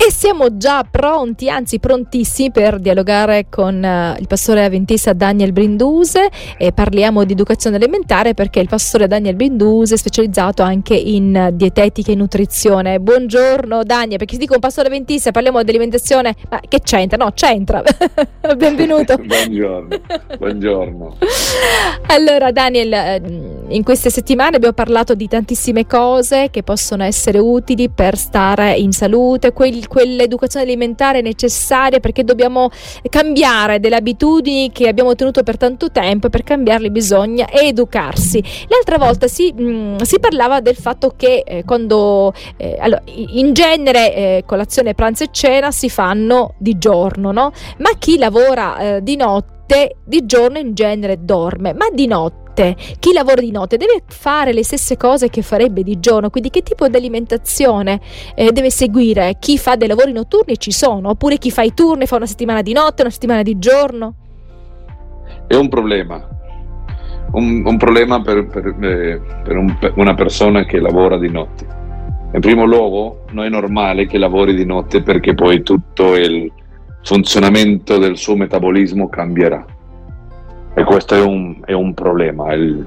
E siamo già pronti, anzi prontissimi per dialogare con uh, il pastore avventista Daniel Brinduse e parliamo di educazione alimentare perché il pastore Daniel Brinduse è specializzato anche in dietetica e nutrizione. Buongiorno Daniel, perché si dico un pastore avventista parliamo di alimentazione, ma che c'entra? No, c'entra. Benvenuto. buongiorno, buongiorno. Allora Daniel, eh, in queste settimane abbiamo parlato di tantissime cose che possono essere utili per stare in salute, quel quell'educazione alimentare necessaria perché dobbiamo cambiare delle abitudini che abbiamo tenuto per tanto tempo e per cambiarle bisogna educarsi. L'altra volta si, mh, mm, si parlava del fatto che eh, quando eh, allora, in genere eh, colazione, pranzo e cena si fanno di giorno, no? Ma chi lavora eh, di notte di giorno in genere dorme, ma di notte notte. Chi lavora di notte deve fare le stesse cose che farebbe di giorno, quindi che tipo di alimentazione eh, deve seguire? Chi fa dei lavori notturni ci sono, oppure chi fa i turni fa una settimana di notte, una settimana di giorno? È un problema. Un, un problema per, per, eh, per, un, per una persona che lavora di notte. In primo luogo, non è normale che lavori di notte perché poi tutto il funzionamento del suo metabolismo cambierà e questo è un, è un problema. Il,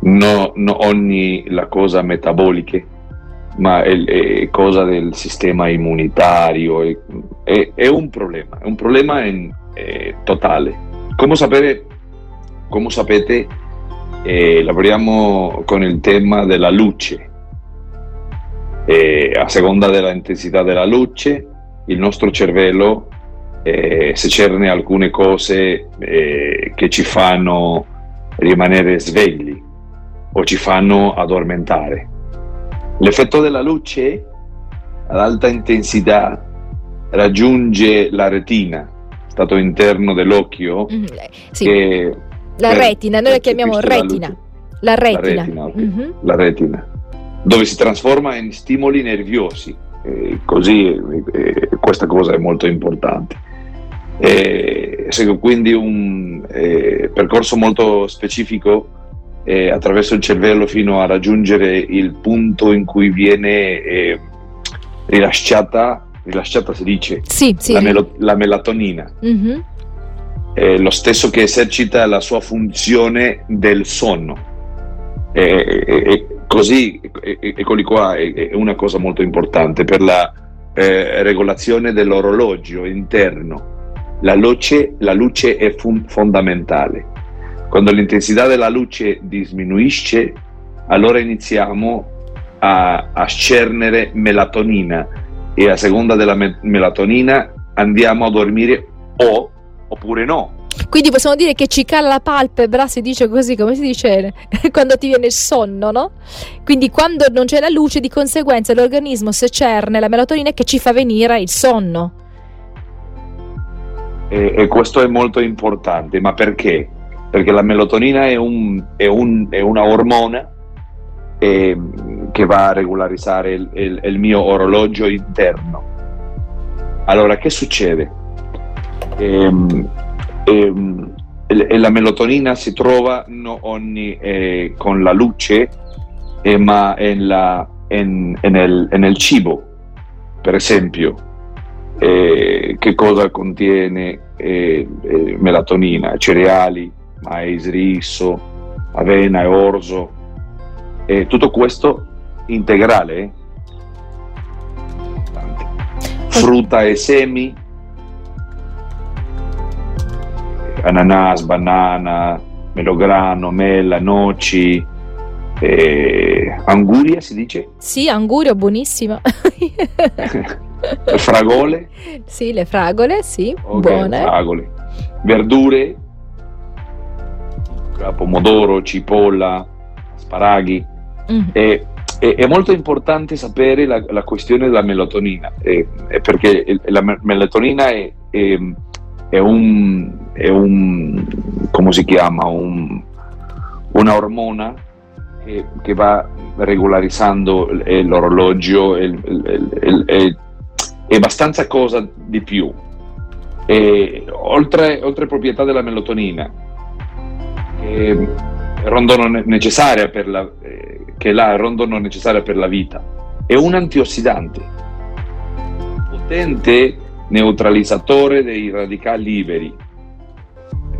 no, no, ogni la cosa metabolica, ma è, è, cosa del sistema immunitario, è, è, è un problema, è un problema in, totale. Come, sapere, come sapete, eh, lavoriamo con il tema della luce. E a seconda dell'intensità della luce, il nostro cervello eh, se c'erano alcune cose eh, che ci fanno rimanere svegli o ci fanno addormentare. L'effetto della luce ad alta intensità raggiunge la retina, stato interno dell'occhio. Mm, sì. che, la retina, noi la chiamiamo retina. La retina. La retina, okay. mm-hmm. la retina, dove si trasforma in stimoli nerviosi. Eh, così eh, questa cosa è molto importante. Eh, segue quindi un eh, percorso molto specifico eh, attraverso il cervello fino a raggiungere il punto in cui viene eh, rilasciata, rilasciata si dice, sì, sì. La, melo- la, melatonina. Mm-hmm. lo stesso che esercita la sua funzione del sonno. E così, eccoli qua, è una cosa molto importante per la eh, regolazione dell'orologio interno la luce, la luce è fondamentale. Quando l'intensità della luce diminuisce, allora iniziamo a, a scernere melatonina e a seconda della me- melatonina andiamo a dormire o oppure no. Quindi possiamo dire che ci cala la palpebra, si dice così, come si dice quando ti viene il sonno, no? Quindi quando non c'è la luce, di conseguenza l'organismo se cerne la melatonina che ci fa venire il sonno e, e, questo è molto importante, ma perché? Perché la melatonina è, un, è, un, è una ormona eh, che va a regolarizzare il, il, il, mio orologio interno. Allora, che succede? Ehm, ehm, la melatonina si trova non ogni, eh, con la luce, eh, ma nel cibo. Per esempio, eh, che cosa contiene eh, eh, melatonina, cereali, mais, riso, avena e orzo, tutto questo integrale, eh? frutta e semi, ananas, banana, melograno, mela, noci, eh, anguria si dice? Sì, anguria, buonissima. Le fragole? Sì, le fragole, sì, okay, buone. Fragole. Verdure, pomodoro, cipolla, sparaghi. Mm. E, e, è molto importante sapere la, la questione della melatonina, eh, perché la melatonina è, è, è, un, è un, come si chiama, un, una ormona che, che va regolarizzando l'orologio e, e, abbastanza cosa di più. E, oltre, oltre proprietà della melatonina, che rendono necessaria per la, eh, che la rendono necessaria per la vita, è un antiossidante potente neutralizzatore dei radicali liberi.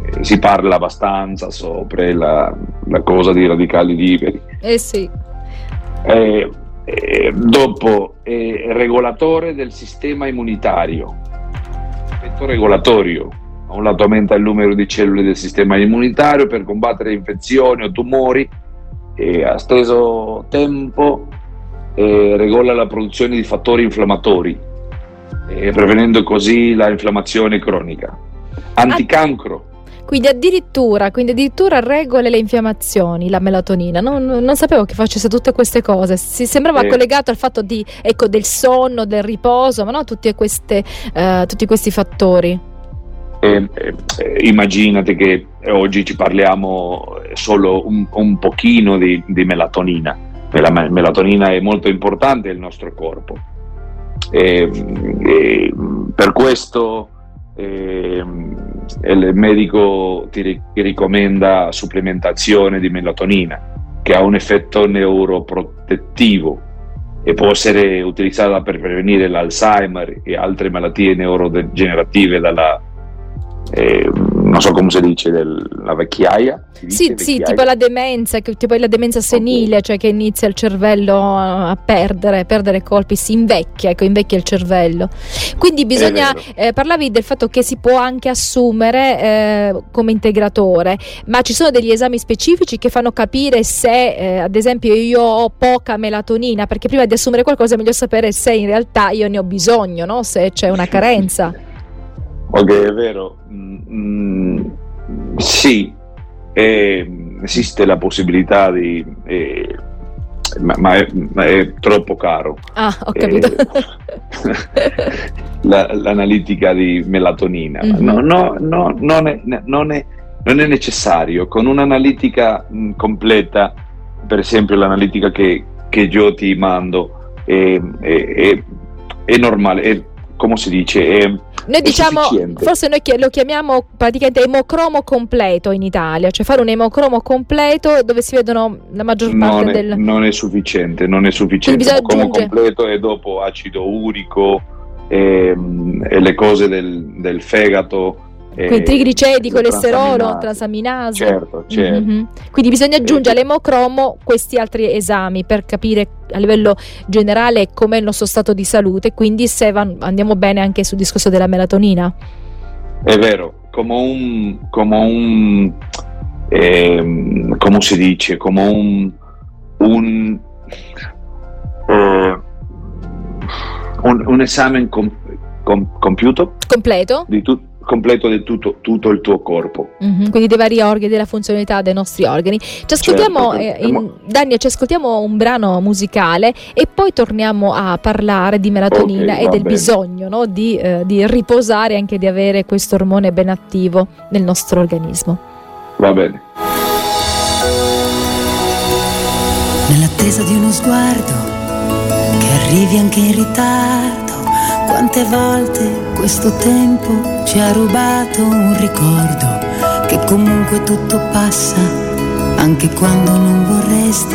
Eh, si parla abbastanza sopra la, la, cosa dei radicali liberi. Eh sì. Eh, eh, dopo, è regolatore del sistema immunitario, effetto regolatorio. A un lato aumenta il numero di cellule del sistema immunitario per combattere infezioni o tumori e a stesso tempo eh, regola la produzione di fattori infiammatori, eh, prevenendo così la infiammazione cronica. Anticancro. Quindi addirittura, quindi addirittura regola le infiammazioni, la melatonina. Non, non sapevo che facesse tutte queste cose. Si sembrava eh. collegato al fatto di, ecco, del sonno, del riposo, ma no queste, uh, tutti questi fattori. Eh, eh, immaginate che oggi ci parliamo solo un, un pochino di, di melatonina la melatonina è molto importante nel nostro corpo. E, e per questo eh, il medico ti, ricomenda supplementazione di melatonina che ha un effetto neuroprotettivo e può essere utilizzata per prevenire l'Alzheimer e altre malattie neurodegenerative dalla eh, non so come si dice, del, la vecchiaia? Sì, sì, tipo la demenza, tipo la demenza senile, cioè che inizia il cervello a perdere, perdere colpi, si invecchia, ecco, invecchia il cervello. Quindi bisogna, eh, parlavi del fatto che si può anche assumere eh, come integratore, ma ci sono degli esami specifici che fanno capire se, eh, ad esempio, io ho poca melatonina, perché prima di assumere qualcosa è meglio sapere se in realtà io ne ho bisogno, no? se c'è una carenza. Ok, è vero. Mm, mm, sì, eh, esiste la possibilità di... Eh, ma, ma, è, ma, è, troppo caro. Ah, ho capito. Eh, la, l'analitica di melatonina. Mm-hmm. No, no, no, non, è, non, è, non, è, necessario. Con un'analitica mh, mm, completa, per esempio l'analitica che, che io ti mando, è, è normale, come si dice, è noi diciamo, forse noi lo chiamiamo praticamente emocromo completo in Italia, cioè fare un emocromo completo dove si vedono la maggior parte non è, del... Non è sufficiente, non è sufficiente. L'emocromo completo e dopo acido urico e, ehm, e le cose del, del fegato quindi trigliceridi, colesterolo, transaminase. Certo, certo. Mm-hmm. Quindi bisogna aggiungere all'emocromo questi altri esami per capire a livello generale com'è il nostro stato di salute, quindi se van, andiamo bene anche sul discorso della melatonina. È vero, come un, come un eh, come si dice, come un, un, eh, un, un esame com, com, compiuto completo di tutto completo di tutto, tutto, il tuo corpo. Mm-hmm, quindi dei vari organi, della funzionalità dei nostri organi. Ci ascoltiamo, certo, eh, in, Daniel, ci ascoltiamo un brano musicale e poi torniamo a parlare di melatonina okay, e del bene. bisogno no? di, eh, di riposare e anche di avere questo ormone ben attivo nel nostro organismo. Va bene. Nell'attesa di uno sguardo che arrivi anche in ritardo quante volte questo tempo ci ha rubato un ricordo che comunque tutto passa, anche quando non vorresti,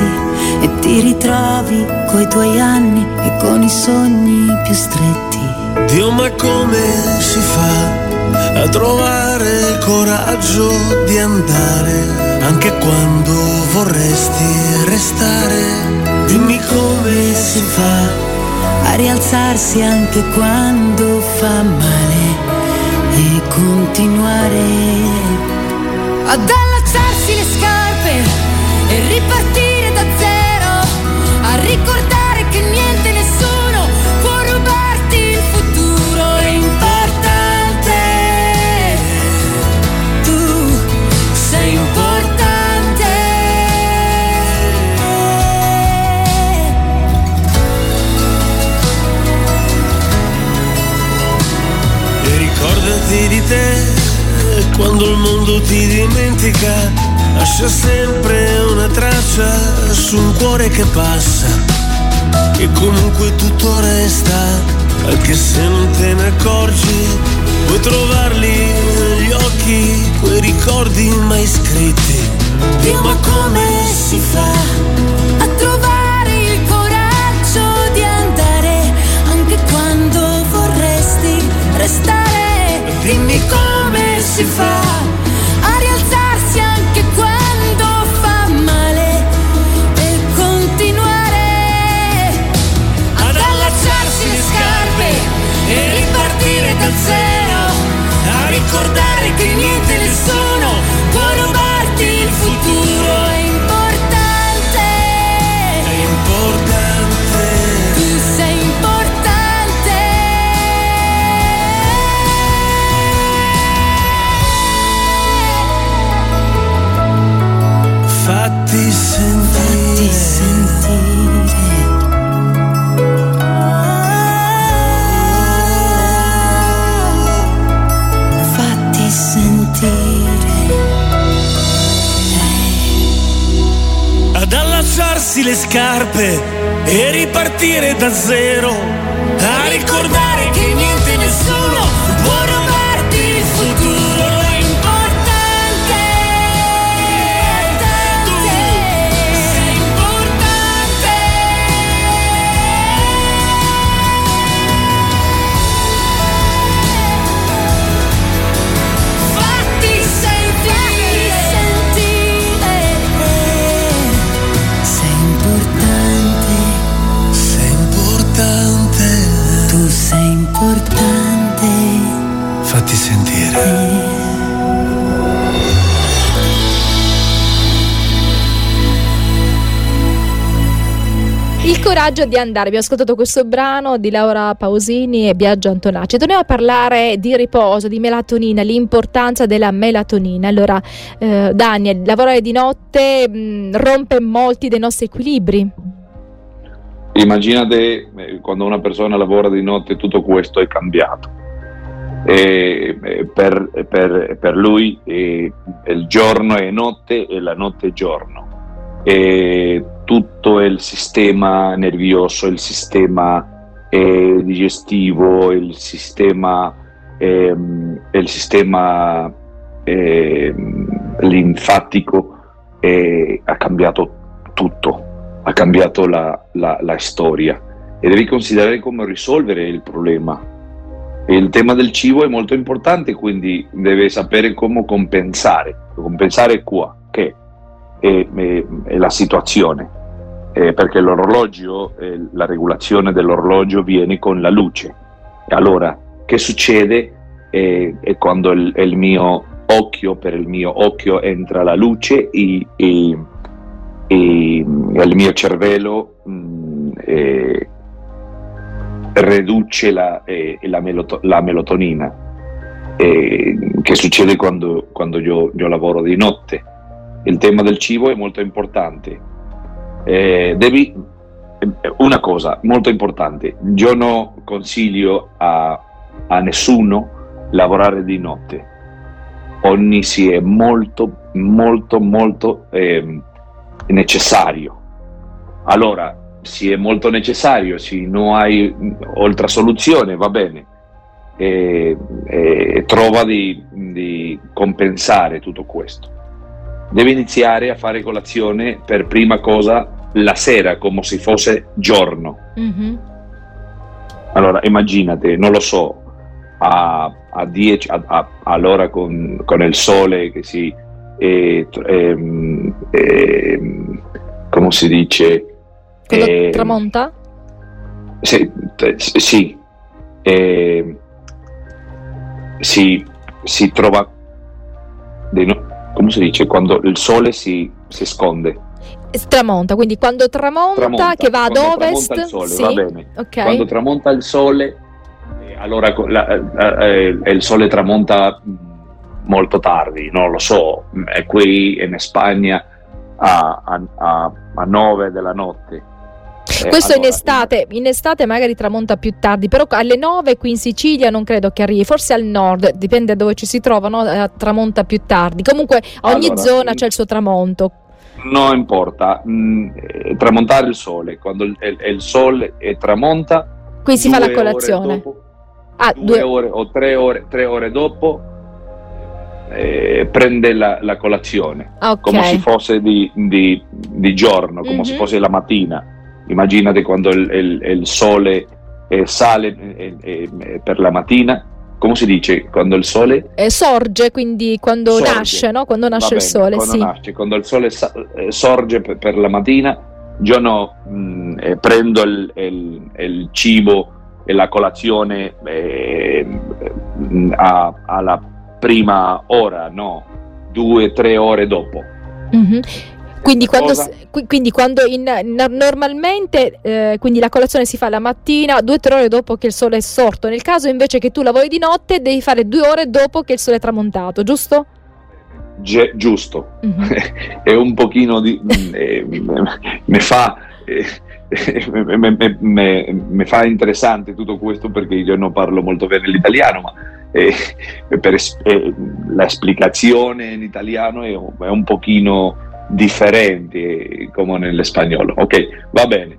e ti ritrovi coi tuoi anni e con i sogni più stretti. Dio, ma come si fa a trovare il coraggio di andare, anche quando vorresti restare? Dimmi come si fa a rialzarsi anche quando fa male e continuare ad allacciarsi le scarpe e ripartire da zero, a ricordare che niente quando il mondo ti dimentica, lascia sempre una traccia su un cuore che passa. E comunque tutto resta, anche se non te ne accorgi, puoi trovarli negli occhi, quei ricordi mai scritti. Dio, ma come si fa si le scarpe e ripartire da zero, a ricordare coraggio di andare. Abbiamo ascoltato questo brano di Laura Pausini e Biagio Antonacci. Torniamo a parlare di riposo, di melatonina, l'importanza della melatonina. Allora, eh, Daniel, lavorare di notte mh, rompe molti dei nostri equilibri. Immaginate eh, quando una persona lavora di notte tutto questo è cambiato. Eh, per, per- per lui eh, il giorno è notte e la notte è giorno. E tutto il sistema nervioso, il sistema eh, digestivo, il sistema, ehm, il sistema ehm, linfatico eh, ha cambiato tutto ha cambiato la, la- la storia e devi considerare come risolvere il problema. Il tema del cibo è molto importante, quindi devi sapere come compensare. Compensare qua, è, è- è la situazione, Eh, perché l'orologio, eh, la regolazione dell'orologio viene con la luce. Allora, che succede eh, quando il, il mio occhio, per il mio occhio entra la luce e, e- e il mio cervello mm, eh, riduce la, eh, la meloto- la melatonina, eh, che succede quando, quando io, io lavoro di notte. Il tema del cibo è molto importante. Eh, devi, eh, una cosa molto importante, io non consiglio a, a nessuno lavorare di notte. Ogni si è molto, molto, molto ehm, necessario. Allora, se è molto necessario, se non hai altra soluzione, va bene. E, e trova di, di compensare tutto questo. Devi iniziare a fare colazione per prima cosa la sera, come se fosse giorno. Mhm. Allora, immaginate, non lo so, a, a 10, a- a- all'ora con, con il sole che si... eh, ehm, ehm, come si dice? Quando tramonta? Sì, sì. Eh, si, si trova, di no- come si dice, quando il sole si, si sconde. Tramonta, quindi quando tramonta, Tramonta, che va ad ovest, sole, sì. va bene. Ok. Quando tramonta il sole, eh, allora co- la- eh, eh, il sole tramonta mh, molto tardi, non lo so, mh, è qui in Spagna a, a, a, a 9 della notte. Eh, Questo in allora, estate, in estate magari tramonta più tardi, però alle 9 qui in Sicilia non credo che arrivi, forse al nord, dipende da dove ci si trova, no? Eh, tramonta più tardi. Comunque ogni Allora, zona sì. c'è il suo tramonto. Non importa, mh, eh, tramontare il sole, quando il, il- sole eh, tramonta, Qui si fa la colazione. dopo- ah, due, due, ore o tre ore, tre ore dopo eh, prende la, la colazione. ah, ok. come se fosse di, di- di giorno, come se Mhm. fosse la mattina. Immaginate quando il, il- il sole eh, sale eh, eh, eh, per la mattina come si dice quando il sole eh, sorge, quindi quando sorge. nasce, no? Quando nasce bene, il sole, quando sì. Nasce, quando il sole sa- eh, sorge per, per, la mattina, io no, mh, eh, prendo il, il, il, cibo e la colazione eh, a, alla prima ora, no, due, tre ore dopo. Mm-hmm. Quindi quando, quindi quando in, normalmente eh, quindi la colazione si fa la mattina, due o tre ore dopo che il sole è sorto. Nel caso invece che tu lavori di notte, devi fare due ore dopo che il sole è tramontato, giusto? Ge- giusto. Mm-hmm. è un pochino di... eh, mi fa... Eh, mi fa interessante tutto questo perché io non parlo molto bene l'italiano, ma eh, per, eh, la spiegazione in italiano è, è un pochino differenti come nell'espagnolo. Ok, va bene.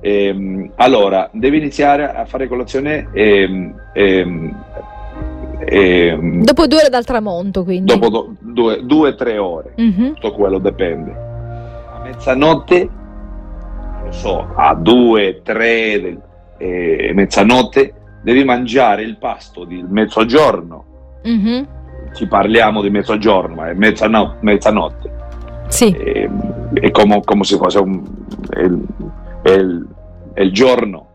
Ehm, allora, devi iniziare a fare colazione ehm, ehm, ehm dopo due ore dal tramonto, quindi. Dopo do, due, due, tre ore, mm-hmm. tutto quello dipende. A mezzanotte, non lo so, a due, tre, eh, mezzanotte, devi mangiare il pasto di mezzogiorno. Mm-hmm. Ci parliamo di mezzogiorno, ma è mezzano- mezzanotte sì. E, è come, come se fosse un, il, il, il giorno.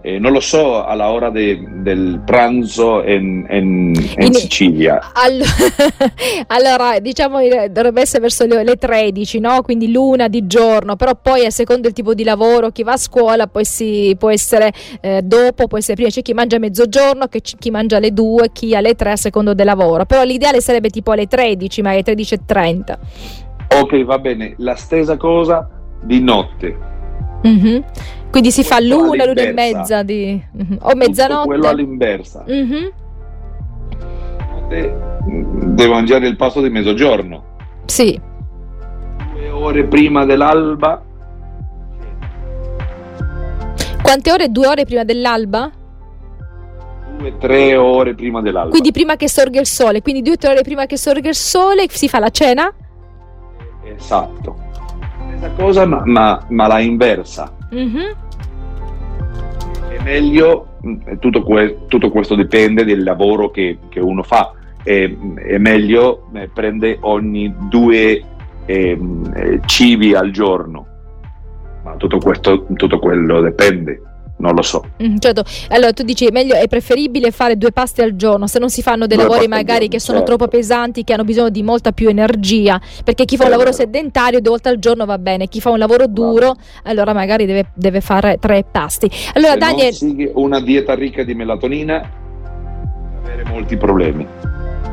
Eh, non lo so alla ora de, del pranzo in, in, in, in Sicilia. All- allora, diciamo dovrebbe essere verso le, le 13, no? quindi l'una di giorno, però poi a seconda del tipo di lavoro, chi va a scuola poi si, può essere eh, dopo, può essere prima, c'è chi mangia a mezzogiorno, chi mangia alle 2, chi alle 3 a seconda del lavoro, però l'ideale sarebbe tipo alle 13, ma alle 13.30. Ok, va bene, la stessa cosa di notte. Mm-hmm. Quindi si fa l'una, l'una e mezza di... Mm-hmm. o mezzanotte. Tutto quello all'inversa. Mm-hmm. Devo mangiare il pasto di mezzogiorno. Sì. Due ore prima dell'alba. Quante ore? Due ore prima dell'alba? Due, tre ore prima dell'alba. Quindi prima che sorga il sole. Quindi due, tre ore prima che sorga il sole si fa la cena? Esatto. Stessa cosa ma, ma, ma la inversa. Mm-hmm. È meglio, mm, tutto, que- tutto, questo dipende del lavoro che, che uno fa, è, è meglio eh, prendere ogni due ehm, eh, cibi al giorno, ma tutto, questo, tutto quello dipende non lo so. Mm, certo, allora tu dici meglio è preferibile fare due pasti al giorno se non si fanno dei due lavori magari giorno, che sono certo. troppo pesanti, che hanno bisogno di molta più energia, perché chi fa un lavoro sedentario due volte al giorno va bene, chi fa un lavoro duro allora magari deve, deve fare tre pasti. Allora se Daniel... una dieta ricca di melatonina avere molti problemi.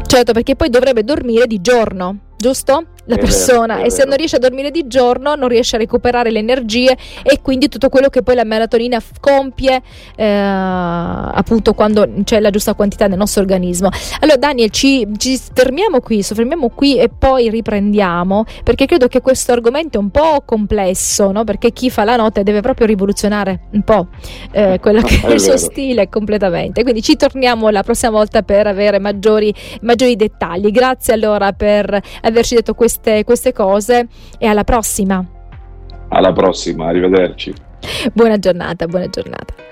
Certo, perché poi dovrebbe dormire di giorno, giusto? La persona e se non riesce a dormire di giorno non riesce a recuperare le energie e quindi tutto quello che poi la melatonina compie eh, appunto quando c'è la giusta quantità nel nostro organismo. Allora Daniel ci, ci fermiamo qui, soffermiamo qui e poi riprendiamo perché credo che questo argomento è un po' complesso, no? perché chi fa la notte deve proprio rivoluzionare un po' eh, quello che è, è il suo stile completamente. Quindi ci torniamo la prossima volta per avere maggiori, maggiori dettagli. Grazie allora per averci detto questo queste, queste cose e alla prossima. Alla prossima, arrivederci. Buona giornata, buona giornata.